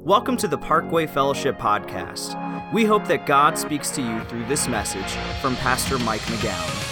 Welcome to the Parkway Fellowship Podcast. We hope that God speaks to you through this message from Pastor Mike McGowan.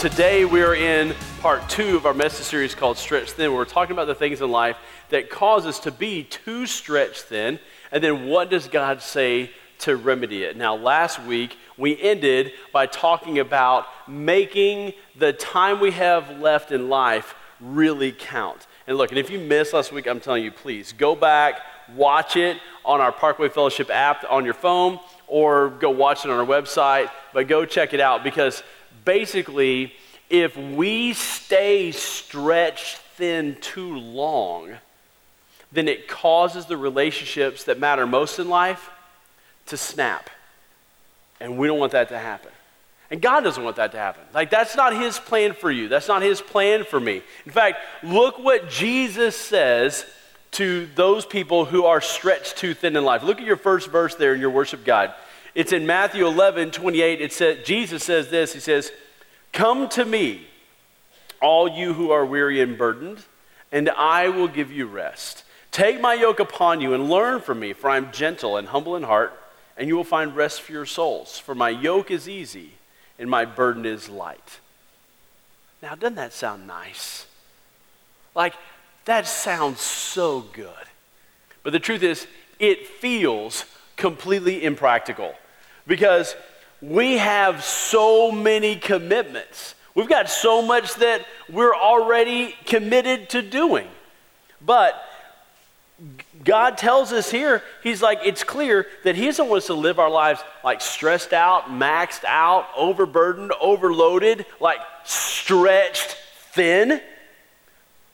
Today we are in part two of our message series called Stretch Thin, we're talking about the things in life that cause us to be too stretched thin, and then what does God say to remedy it? Now, last week we ended by talking about making the time we have left in life really count. And look, and if you missed last week, I'm telling you, please go back, watch it on our Parkway Fellowship app on your phone, or go watch it on our website, but go check it out because basically, if we stay stretched thin too long, then it causes the relationships that matter most in life to snap. And we don't want that to happen. And God doesn't want that to happen. Like, that's not His plan for you. That's not His plan for me. In fact, look what Jesus says to those people who are stretched too thin in life. Look at your first verse there in your worship guide. It's in Matthew 11, 28. It says, Jesus says this He says, Come to me, all you who are weary and burdened, and I will give you rest. Take my yoke upon you and learn from me, for I am gentle and humble in heart, and you will find rest for your souls. For my yoke is easy and my burden is light. Now, doesn't that sound nice? Like, that sounds so good. But the truth is, it feels completely impractical because we have so many commitments. We've got so much that we're already committed to doing. But God tells us here, He's like, it's clear that He doesn't want us to live our lives like stressed out, maxed out, overburdened, overloaded, like stretched thin.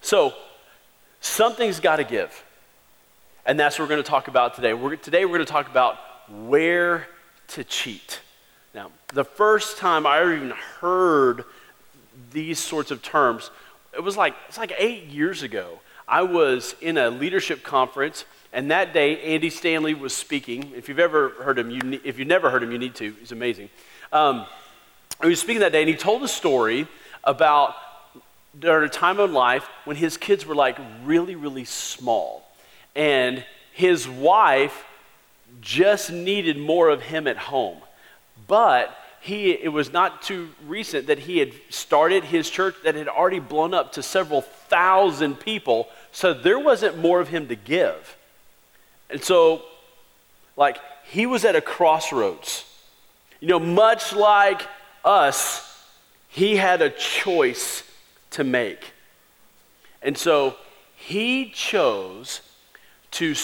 So, something's got to give. And that's what we're going to talk about today. We're, today, we're going to talk about where to cheat. Now, the first time I ever even heard these sorts of terms, it was like, it's like eight years ago. I was in a leadership conference, and that day Andy Stanley was speaking. If you've ever heard him, you if you've never heard him, you need to. He's amazing. Um, he was speaking that day, and he told a story about during a time of life when his kids were like really, really small, and his wife just needed more of him at home, but he, it was not too recent that he had started his church that had already blown up to several thousand people so there wasn't more of him to give. And so, like, he was at a crossroads. You know, much like us, he had a choice to make. And so he chose to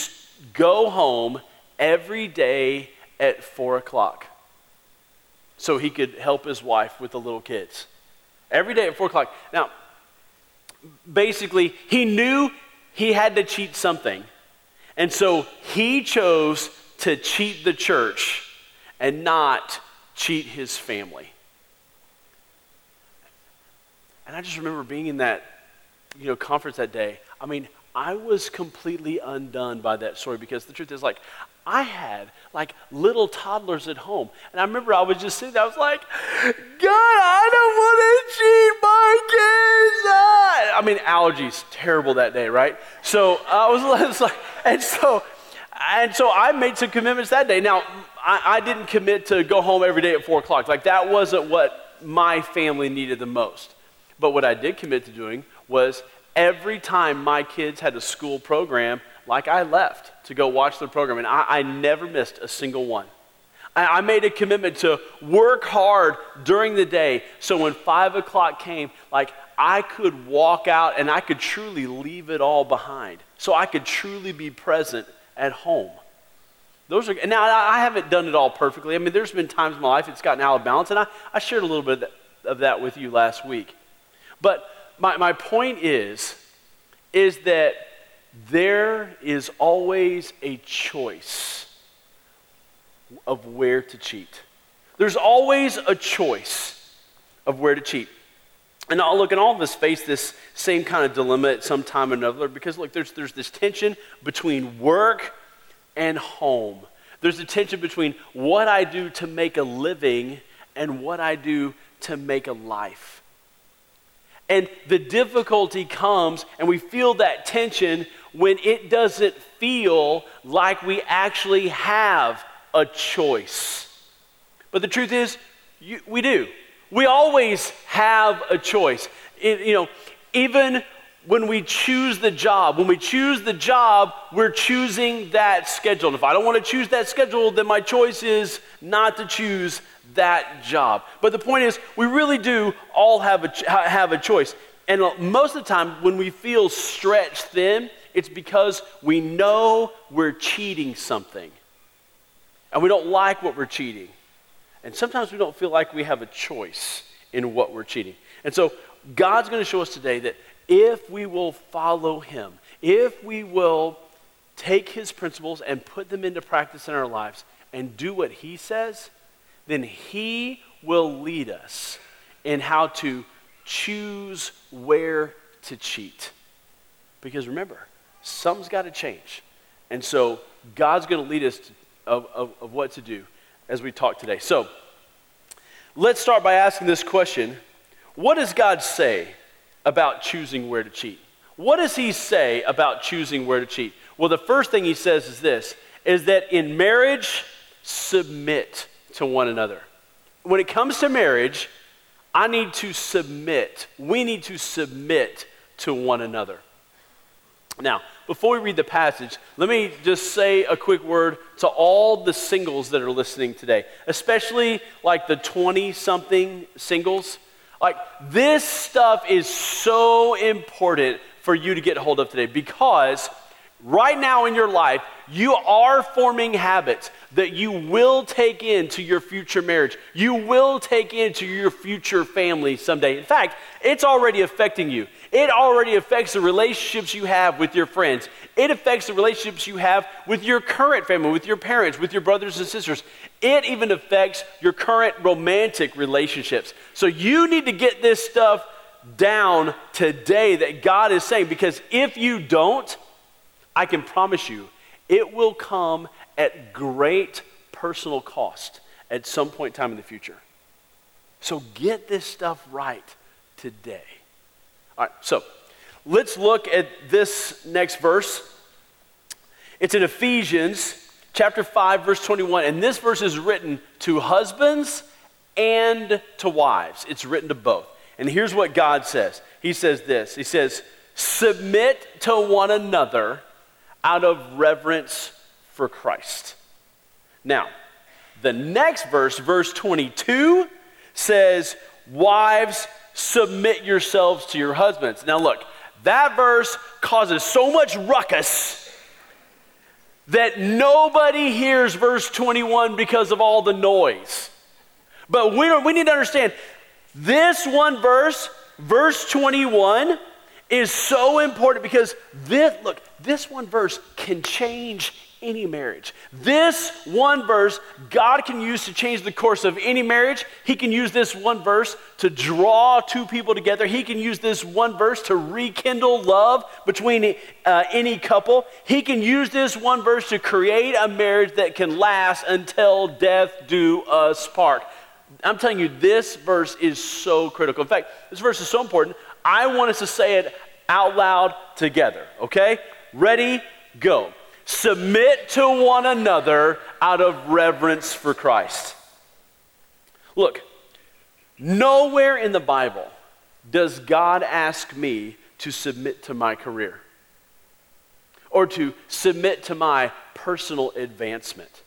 go home every day at four o'clock so he could help his wife with the little kids. Every day at four o'clock. Now, basically, he knew he had to cheat something. And so he chose to cheat the church and not cheat his family. And I just remember being in that you know conference that day. I mean, I was completely undone by that story because the truth is like I had like little toddlers at home. And I remember I was just sitting there, I was like, God, I don't want to cheat my kids. I mean, allergies, terrible that day, right? So I was like, and so, and so I made some commitments that day. Now, I, I didn't commit to go home every day at four o'clock. Like that wasn't what my family needed the most. But what I did commit to doing was every time my kids had a school program, like I left to go watch the program, and I, I never missed a single one. I, I made a commitment to work hard during the day so when five o'clock came, like I could walk out and I could truly leave it all behind. So I could truly be present at home. Those are now I haven't done it all perfectly. I mean, there's been times in my life it's gotten out of balance, and I, I shared a little bit of that, with you last week. But my, my point is, is that there is always a choice of where to cheat. There's always a choice of where to cheat. And I'll look, and all of us face this same kind of dilemma at some time or another because, look, there's, there's this tension between work and home. There's a tension between what I do to make a living and what I do to make a life. And the difficulty comes, and we feel that tension when it doesn't feel like we actually have a choice. But the truth is, you, we do. We always have a choice. It, you know, even when we choose the job, when we choose the job, we're choosing that schedule. And if I don't want to choose that schedule, then my choice is not to choose that job. But the point is, we really do all have a, have a choice. And uh, most of the time, when we feel stretched thin, it's because we know we're cheating something. And we don't like what we're cheating. And sometimes we don't feel like we have a choice in what we're cheating. And so God's going to show us today that if we will follow Him, if we will take His principles and put them into practice in our lives and do what He says, then He will lead us in how to choose where to cheat. Because remember, something's got to change. And so God's going to lead us to, of, of, of what to do as we talk today. So let's start by asking this question What does God say about choosing where to cheat? What does He say about choosing where to cheat? Well, the first thing He says is this is that in marriage, submit to one another. When it comes to marriage, I need to submit. We need to submit to one another. Now, before we read the passage, let me just say a quick word to all the singles that are listening today, especially like the 20 something singles. Like, this stuff is so important for you to get a hold of today because right now in your life, you are forming habits that you will take into your future marriage. You will take into your future family someday. In fact, it's already affecting you. It already affects the relationships you have with your friends. It affects the relationships you have with your current family, with your parents, with your brothers and sisters. It even affects your current romantic relationships. So you need to get this stuff down today that God is saying because if you don't, I can promise you, it will come at great personal cost at some point in time in the future. So get this stuff right today. All right, so let's look at this next verse. It's in Ephesians chapter 5, verse 21. And this verse is written to husbands and to wives, it's written to both. And here's what God says He says this He says, Submit to one another out of reverence for Christ. Now, the next verse, verse 22, says, Wives, submit yourselves to your husbands. Now, look, that verse causes so much ruckus that nobody hears verse 21 because of all the noise. But we, we need to understand this one verse, verse 21, is so important because this, look, this one verse can change any marriage. This one verse, God can use to change the course of any marriage. He can use this one verse to draw two people together. He can use this one verse to rekindle love between uh, any couple. He can use this one verse to create a marriage that can last until death do us part. I'm telling you, this verse is so critical. In fact, this verse is so important. I want us to say it out loud together, okay? Ready, go. Submit to one another out of reverence for Christ. Look, nowhere in the Bible does God ask me to submit to my career or to submit to my personal advancement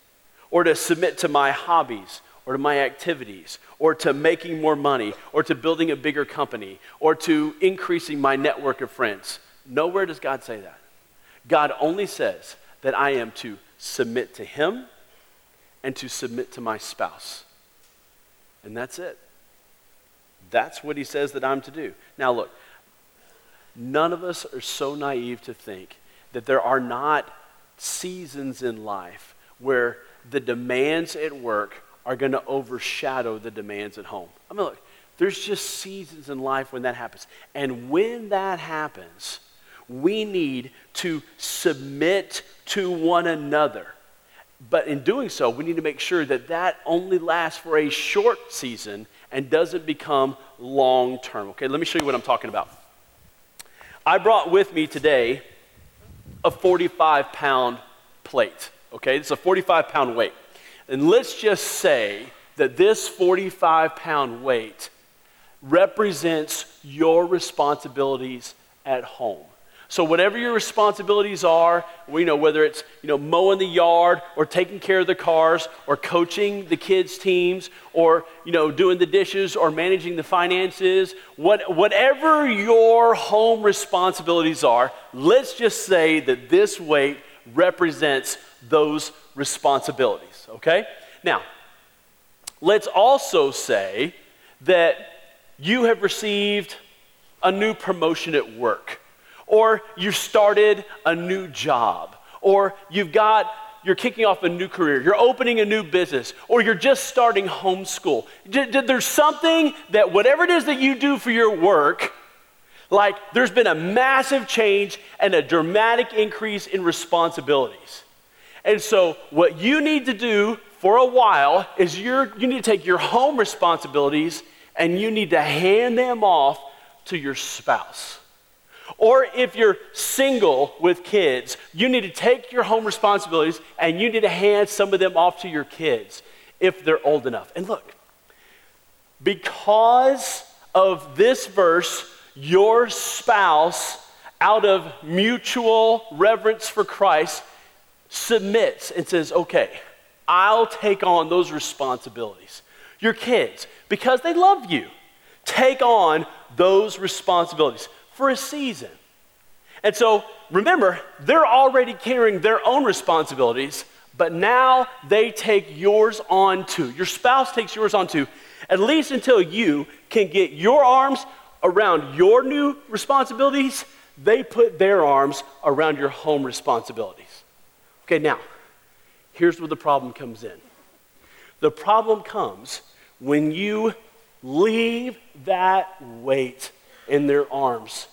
or to submit to my hobbies or to my activities or to making more money or to building a bigger company or to increasing my network of friends. Nowhere does God say that. God only says that I am to submit to Him and to submit to my spouse. And that's it. That's what He says that I'm to do. Now, look, none of us are so naive to think that there are not seasons in life where the demands at work are going to overshadow the demands at home. I mean, look, there's just seasons in life when that happens. And when that happens, we need to submit to one another. But in doing so, we need to make sure that that only lasts for a short season and doesn't become long term. Okay, let me show you what I'm talking about. I brought with me today a 45 pound plate. Okay, it's a 45 pound weight. And let's just say that this 45 pound weight represents your responsibilities at home. So whatever your responsibilities are, you know, whether it's you know mowing the yard or taking care of the cars or coaching the kids' teams or you know doing the dishes or managing the finances, what, whatever your home responsibilities are, let's just say that this weight represents those responsibilities. Okay? Now, let's also say that you have received a new promotion at work or you started a new job, or you've got you're kicking off a new career, you're opening a new business, or you're just starting homeschool. Did there's something that whatever it is that you do for your work, like there's been a massive change and a dramatic increase in responsibilities. And so, what you need to do for a while is you you need to take your home responsibilities and you need to hand them off to your spouse. Or if you're single with kids, you need to take your home responsibilities and you need to hand some of them off to your kids if they're old enough. And look, because of this verse, your spouse, out of mutual reverence for Christ, submits and says, Okay, I'll take on those responsibilities. Your kids, because they love you, take on those responsibilities for a season. And so remember, they're already carrying their own responsibilities, but now they take yours on too. Your spouse takes yours on too, at least until you can get your arms around your new responsibilities, they put their arms around your home responsibilities. Okay, now, here's where the problem comes in. The problem comes when you leave that weight in their arms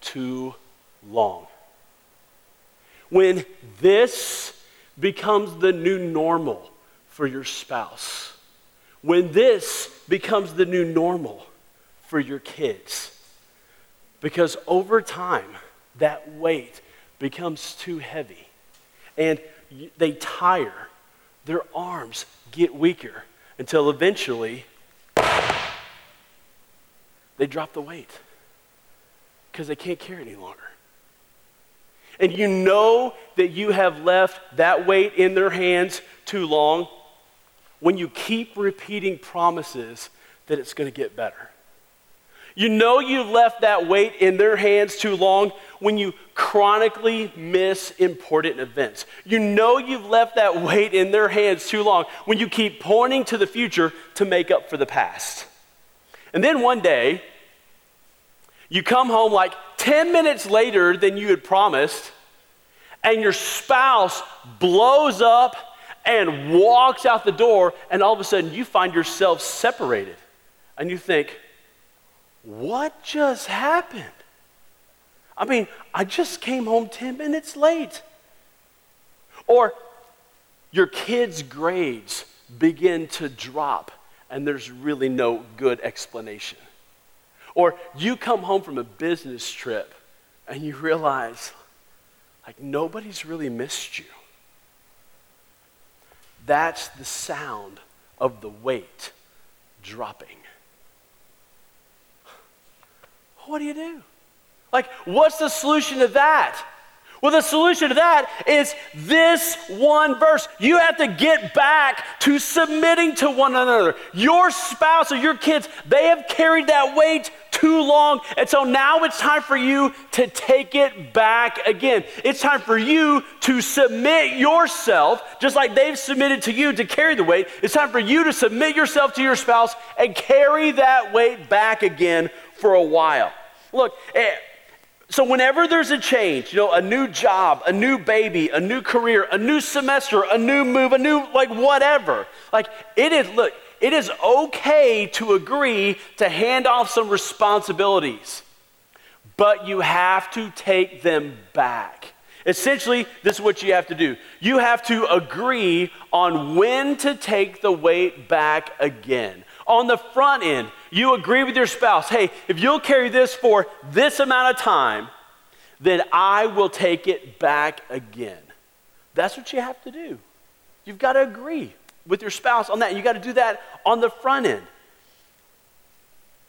too long. When this becomes the new normal for your spouse, when this becomes the new normal for your kids, because over time, that weight becomes too heavy and they tire, their arms get weaker until eventually they drop the weight because they can't carry it any longer. And you know that you have left that weight in their hands too long when you keep repeating promises that it's going to get better. You know you've left that weight in their hands too long when you chronically miss important events. You know you've left that weight in their hands too long when you keep pointing to the future to make up for the past. And then one day, you come home like 10 minutes later than you had promised, and your spouse blows up and walks out the door, and all of a sudden you find yourself separated. And you think, what just happened? I mean, I just came home 10 minutes late. Or your kids' grades begin to drop, and there's really no good explanation. Or you come home from a business trip and you realize, like, nobody's really missed you. That's the sound of the weight dropping. What do you do? Like, what's the solution to that? Well, the solution to that is this one verse. You have to get back to submitting to one another. Your spouse or your kids, they have carried that weight too long. And so now it's time for you to take it back again. It's time for you to submit yourself, just like they've submitted to you to carry the weight. It's time for you to submit yourself to your spouse and carry that weight back again for a while. Look, eh, so, whenever there's a change, you know, a new job, a new baby, a new career, a new semester, a new move, a new, like, whatever, like, it is, look, it is okay to agree to hand off some responsibilities, but you have to take them back. Essentially, this is what you have to do. You have to agree on when to take the weight back again. On the front end, you agree with your spouse hey, if you'll carry this for this amount of time, then I will take it back again. That's what you have to do. You've got to agree with your spouse on that. You got to do that on the front end.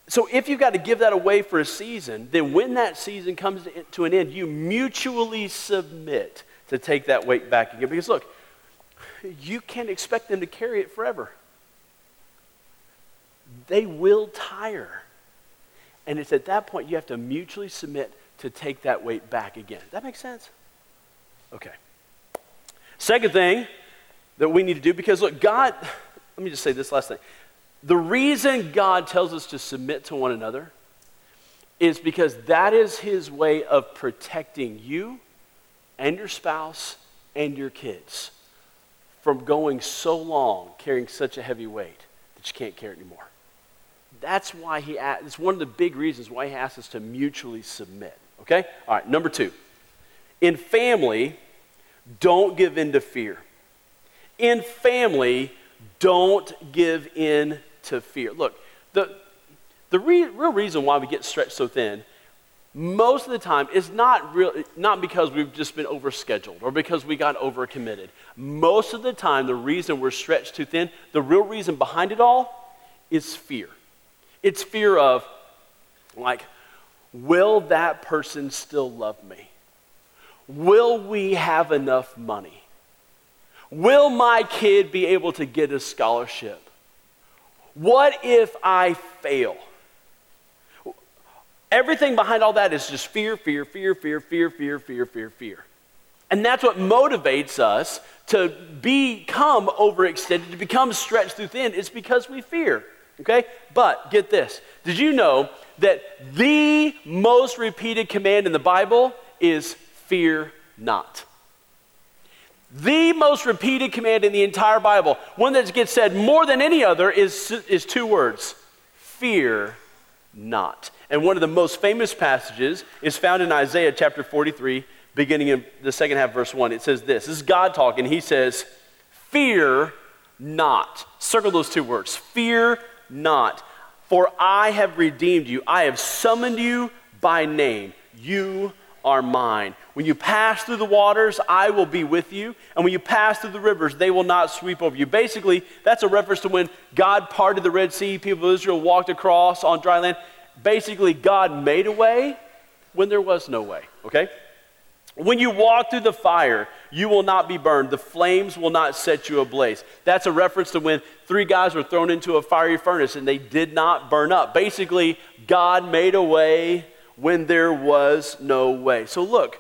So if you've got to give that away for a season, then when that season comes to an end, you mutually submit to take that weight back again. Because look, you can't expect them to carry it forever. They will tire. And it's at that point you have to mutually submit to take that weight back again. That makes sense? Okay. Second thing that we need to do, because look, God, let me just say this last thing. The reason God tells us to submit to one another is because that is his way of protecting you and your spouse and your kids from going so long carrying such a heavy weight that you can't carry it anymore. That's why he, it's one of the big reasons why he asks us to mutually submit. Okay? All right, number two. In family, don't give in to fear. In family, don't give in to fear. Look, the, the re- real reason why we get stretched so thin most of the time is not, real, not because we've just been overscheduled or because we got overcommitted. Most of the time, the reason we're stretched too thin, the real reason behind it all is fear. It's fear of, like, will that person still love me? Will we have enough money? Will my kid be able to get a scholarship? What if I fail? Everything behind all that is just fear, fear, fear, fear, fear, fear, fear, fear, fear. And that's what motivates us to become overextended, to become stretched too thin. It's because we fear. Okay? But get this. Did you know that the most repeated command in the Bible is fear not? The most repeated command in the entire Bible, one that gets said more than any other, is, is two words fear not. And one of the most famous passages is found in Isaiah chapter 43, beginning in the second half, verse 1. It says this This is God talking. He says, Fear not. Circle those two words. Fear not. For I have redeemed you. I have summoned you by name. You are mine. When you pass through the waters, I will be with you. And when you pass through the rivers, they will not sweep over you. Basically, that's a reference to when God parted the Red Sea, people of Israel walked across on dry land. Basically, God made a way when there was no way, okay? When you walk through the fire, you will not be burned. The flames will not set you ablaze. That's a reference to when three guys were thrown into a fiery furnace and they did not burn up. Basically, God made a way when there was no way. So look,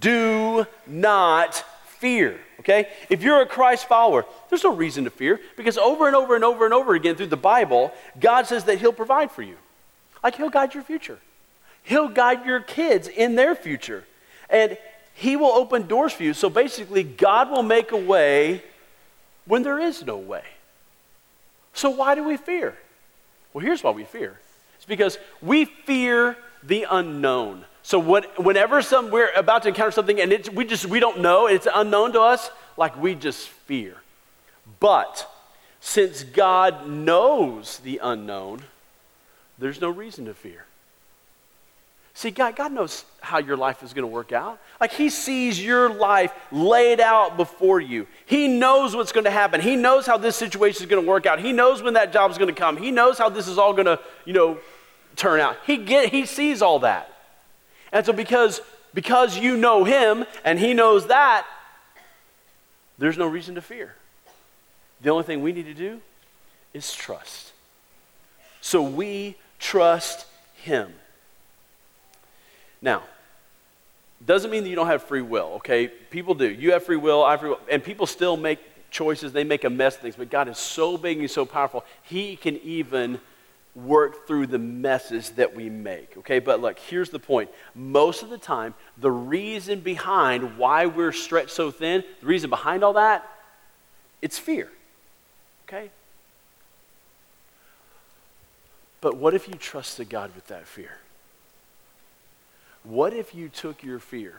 do not fear. Okay? If you're a Christ follower, there's no reason to fear because over and over and over and over again through the Bible, God says that He'll provide for you. Like He'll guide your future, He'll guide your kids in their future. And He will open doors for you. So basically, God will make a way when there is no way. So why do we fear? Well, here's why we fear it's because we fear the unknown. So what, whenever some, we're about to encounter something and it's, we just we don't know, it's unknown to us, like we just fear. But since God knows the unknown, there's no reason to fear. See, God, God knows how your life is going to work out. Like, He sees your life laid out before you. He knows what's going to happen. He knows how this situation is going to work out. He knows when that job is going to come. He knows how this is all going to, you know, turn out. He, get, he sees all that. And so because, because you know him and he knows that, there's no reason to fear. The only thing we need to do is trust. So we trust him. Now, doesn't mean that you don't have free will, okay? People do. You have free will, I have free will, and people still make choices, they make a mess of things, but God is so big and so powerful, He can even work through the messes that we make. Okay, but look, here's the point. Most of the time, the reason behind why we're stretched so thin, the reason behind all that, it's fear. Okay? But what if you trusted God with that fear? What if you took your fear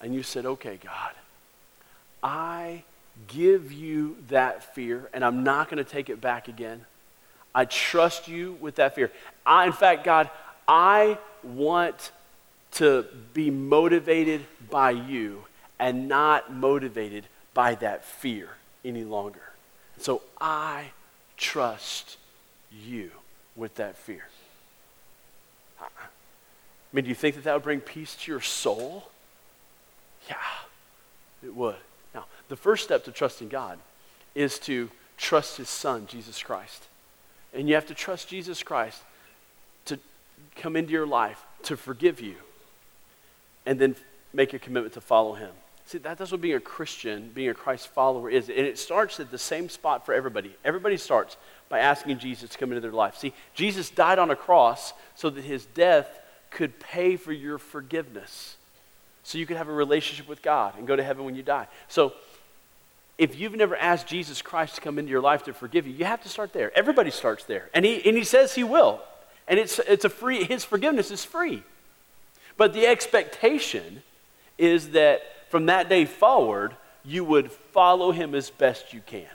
and you said, okay, God, I give you that fear and I'm not going to take it back again. I trust you with that fear. I, in fact, God, I want to be motivated by you and not motivated by that fear any longer. So I trust you with that fear. Mean, do you think that that would bring peace to your soul? Yeah, it would. Now, the first step to trusting God is to trust His Son, Jesus Christ. And you have to trust Jesus Christ to come into your life, to forgive you, and then make a commitment to follow Him. See, that, that's what being a Christian, being a Christ follower is. And it starts at the same spot for everybody. Everybody starts by asking Jesus to come into their life. See, Jesus died on a cross so that his death could pay for your forgiveness. So you could have a relationship with God and go to heaven when you die. So if you've never asked Jesus Christ to come into your life to forgive you, you have to start there. Everybody starts there. And he, and he says he will. And it's, it's a free, his forgiveness is free. But the expectation is that from that day forward, you would follow him as best you can.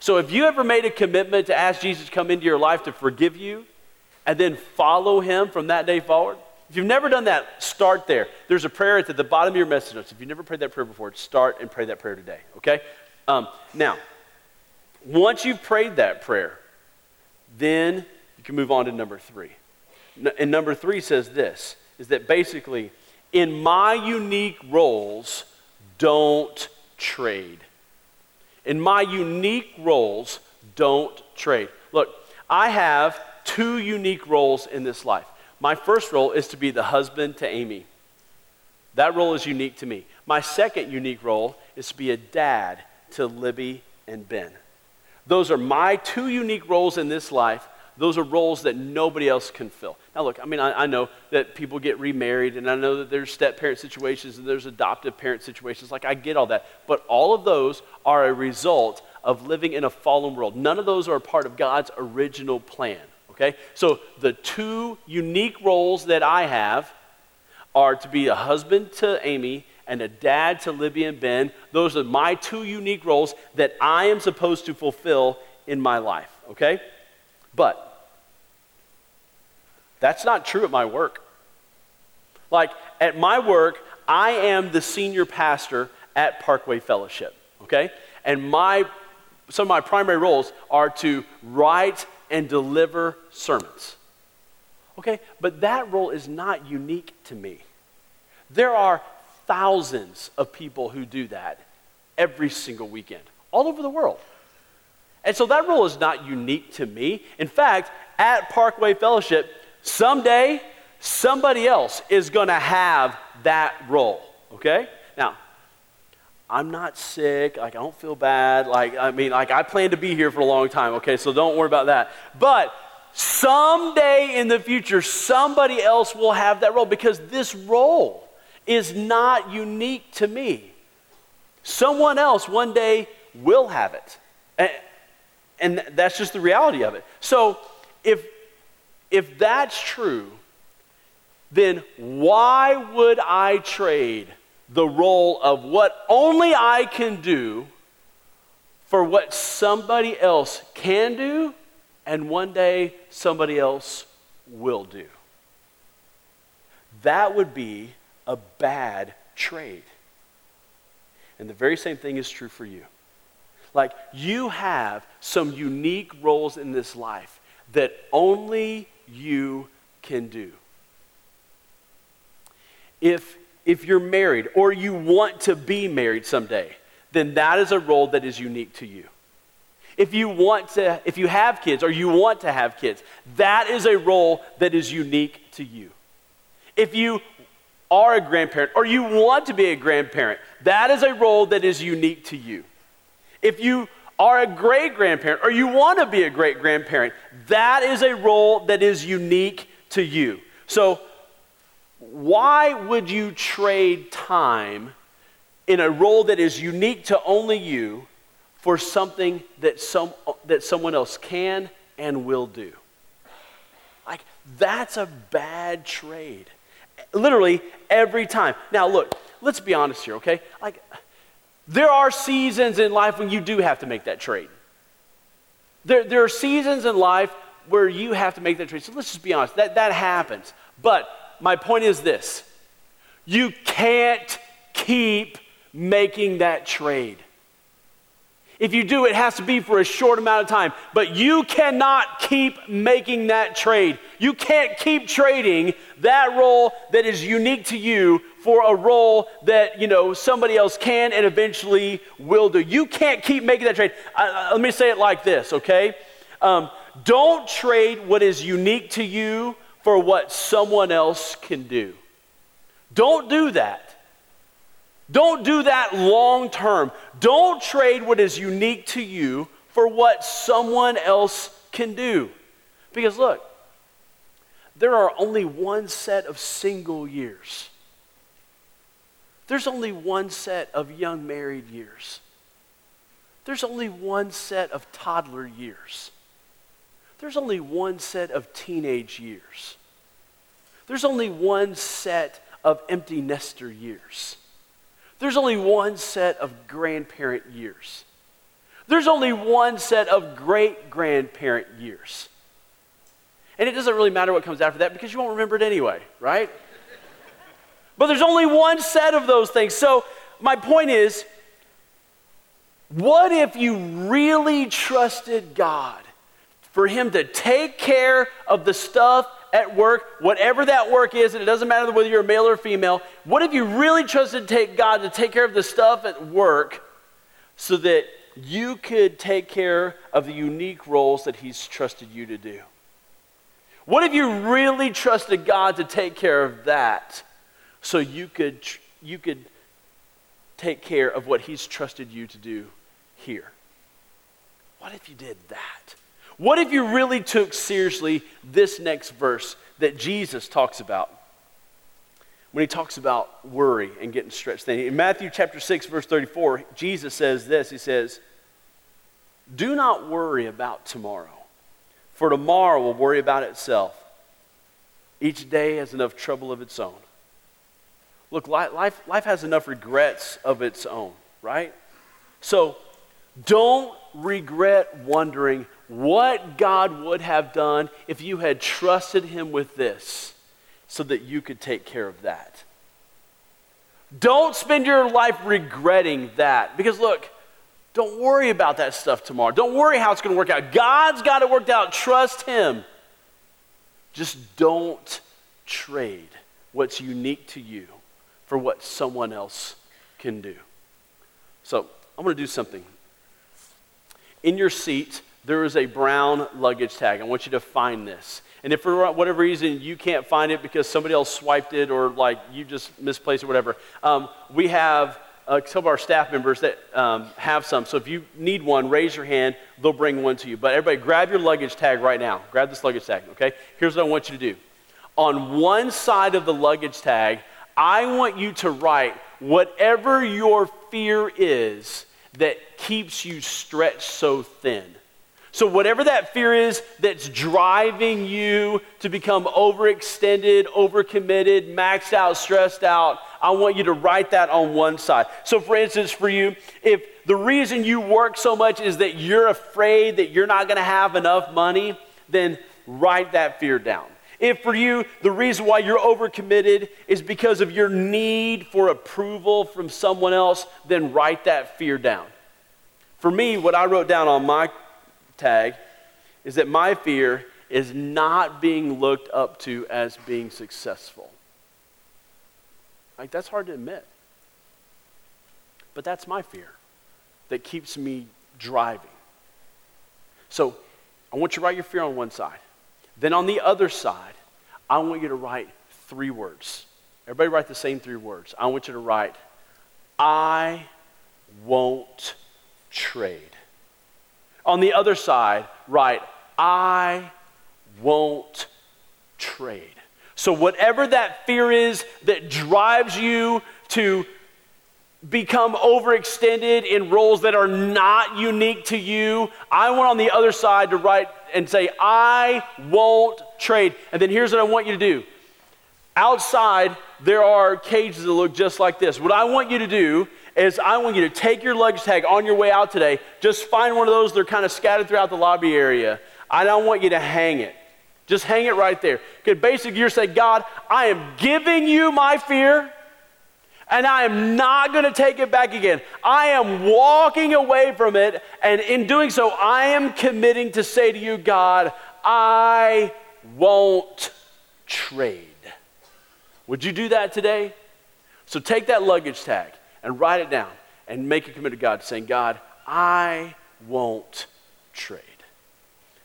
So if you ever made a commitment to ask Jesus to come into your life to forgive you and then follow him from that day forward, if you've never done that, start there. There's a prayer at the bottom of your message notes. If you've never prayed that prayer before, start and pray that prayer today, okay? Um, now, once you've prayed that prayer, then you can move on to number three. And number three says this is that basically in my unique roles, don't trade. In my unique roles, don't trade. Look, I have two unique roles in this life. My first role is to be the husband to Amy. That role is unique to me. My second unique role is to be a dad to Libby and Ben. Those are my two unique roles in this life those are roles that nobody else can fill. Now, look, I mean, I, I, know that people get remarried, and I know that there's step parent situations and there's adoptive parent situations. Like, I get all that. But all of those are a result of living in a fallen world. None of those are a part of God's original plan, okay? So, the two unique roles that I have are to be a husband to Amy and a dad to Libby and Ben. Those are my two unique roles that I am supposed to fulfill in my life, okay? But that's not true at my work. Like, at my work, I am the senior pastor at Parkway Fellowship, okay? And my, some of my primary roles are to write and deliver sermons. Okay? But that role is not unique to me. There are thousands of people who do that every single weekend, all over the world. And so that role is not unique to me. In fact, at Parkway Fellowship, Someday, somebody else is going to have that role, okay? Now, I'm not sick, like I don't feel bad, like I mean, like I plan to be here for a long time, okay? So don't worry about that. But someday in the future, somebody else will have that role because this role is not unique to me. Someone else one day will have it. And, and that's just the reality of it. So if if that's true, then why would I trade the role of what only I can do for what somebody else can do and one day somebody else will do? That would be a bad trade. And the very same thing is true for you. Like, you have some unique roles in this life that only you can do. If, if you're married or you want to be married someday, then that is a role that is unique to you. If you want to, if you have kids or you want to have kids, that is a role that is unique to you. If you are a grandparent or you want to be a grandparent, that is a role that is unique to you. If you are a great grandparent or you want to be a great grandparent, that is a role that is unique to you. So, why would you trade time in a role that is unique to only you for something that, some, that someone else can and will do? Like, that's a bad trade. Literally every time. Now, look, let's be honest here, okay? Like, there are seasons in life when you do have to make that trade. There, there are seasons in life where you have to make that trade. So let's just be honest, that, that happens. But my point is this You can't keep making that trade. If you do, it has to be for a short amount of time. But you cannot keep making that trade. You can't keep trading that role that is unique to you for a role that, you know, somebody else can and eventually will do. You can't keep making that trade. Uh, let me say it like this, okay? Um, don't trade what is unique to you for what someone else can do. Don't do that. Don't do that long term. Don't trade what is unique to you for what someone else can do. Because look, there are only one set of single years. There's only one set of young married years. There's only one set of toddler years. There's only one set of teenage years. There's only one set of empty nester years. There's only one set of grandparent years. There's only one set of great grandparent years. And it doesn't really matter what comes after that because you won't remember it anyway, right? but there's only one set of those things. So, my point is what if you really trusted God for Him to take care of the stuff at work, whatever that work is, and it doesn't matter whether you're a male or female, what if you really trusted take God to take care of the stuff at work so that you could take care of the unique roles that He's trusted you to do? What if you really trusted God to take care of that so you could, you could take care of what He's trusted you to do here? What if you did that? What if you really took seriously this next verse that Jesus talks about? When he talks about worry and getting stretched thin. In Matthew chapter 6, verse 34, Jesus says this He says, Do not worry about tomorrow, for tomorrow will worry about itself. Each day has enough trouble of its own. Look, life, life has enough regrets of its own, right? So don't regret wondering what God would have done if you had trusted Him with this so that you could take care of that. Don't spend your life regretting that. Because look, don't worry about that stuff tomorrow. Don't worry how it's going to work out. God's got it worked out. Trust Him. Just don't trade what's unique to you for what someone else can do. So, I'm going to do something. In your seat, there is a brown luggage tag. I want you to find this. And if for whatever reason you can't find it because somebody else swiped it or like you just misplaced it or whatever, um, we have uh, some of our staff members that um, have some. So if you need one, raise your hand. They'll bring one to you. But everybody, grab your luggage tag right now. Grab this luggage tag, okay? Here's what I want you to do. On one side of the luggage tag, I want you to write whatever your fear is that keeps you stretched so thin. So, whatever that fear is that's driving you to become overextended, overcommitted, maxed out, stressed out, I want you to write that on one side. So, for instance, for you, if the reason you work so much is that you're afraid that you're not going to have enough money, then write that fear down. If for you, the reason why you're overcommitted is because of your need for approval from someone else, then write that fear down. For me, what I wrote down on my tag is that my fear is not being looked up to as being successful. Like, that's hard to admit. But that's my fear that keeps me driving. So, I want you to write your fear on one side. Then on the other side, I want you to write three words. Everybody write the same three words. I want you to write, I won't trade. On the other side, write, I won't trade. So, whatever that fear is that drives you to become overextended in roles that are not unique to you, I want on the other side to write and say, I won't trade. And then here's what I want you to do. Outside, there are cages that look just like this. What I want you to do is I want you to take your luggage tag on your way out today. Just find one of those that are kind of scattered throughout the lobby area. I don't want you to hang it. Just hang it right there. Because basically, you're saying, God, I am giving you my fear. And I am not going to take it back again. I am walking away from it. And in doing so, I am committing to say to you, God, I won't trade. Would you do that today? So take that luggage tag and write it down and make a commitment to God, saying, God, I won't trade.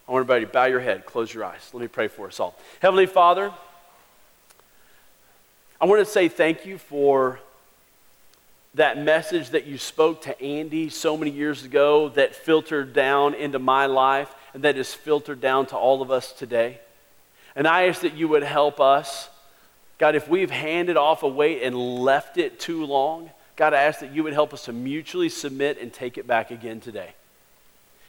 I want everybody to bow your head, close your eyes. Let me pray for us all. Heavenly Father, I want to say thank you for that message that you spoke to Andy so many years ago that filtered down into my life and that is filtered down to all of us today. And I ask that you would help us. God, if we've handed off a weight and left it too long, God, I ask that you would help us to mutually submit and take it back again today.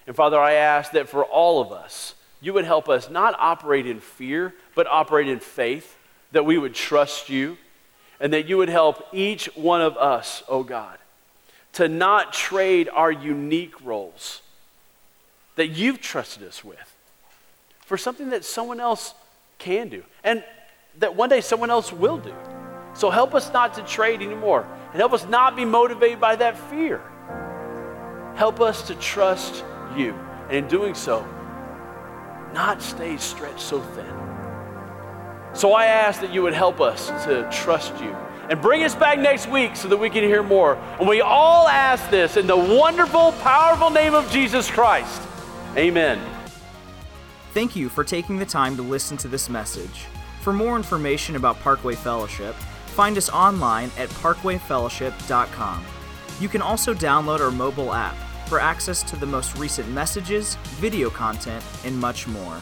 And Father, I ask that for all of us, you would help us not operate in fear, but operate in faith, that we would trust you, and that you would help each one of us, oh God, to not trade our unique roles that you've trusted us with for something that someone else can do and that one day someone else will do. So help us not to trade anymore and help us not be motivated by that fear. Help us to trust you and in doing so, not stay stretched so thin. So I ask that you would help us to trust you and bring us back next week so that we can hear more. And we all ask this in the wonderful, powerful name of Jesus Christ. Amen. Thank you for taking the time to listen to this message. For more information about Parkway Fellowship, find us online at parkwayfellowship.com. You can also download our mobile app for access to the most recent messages, video content, and much more.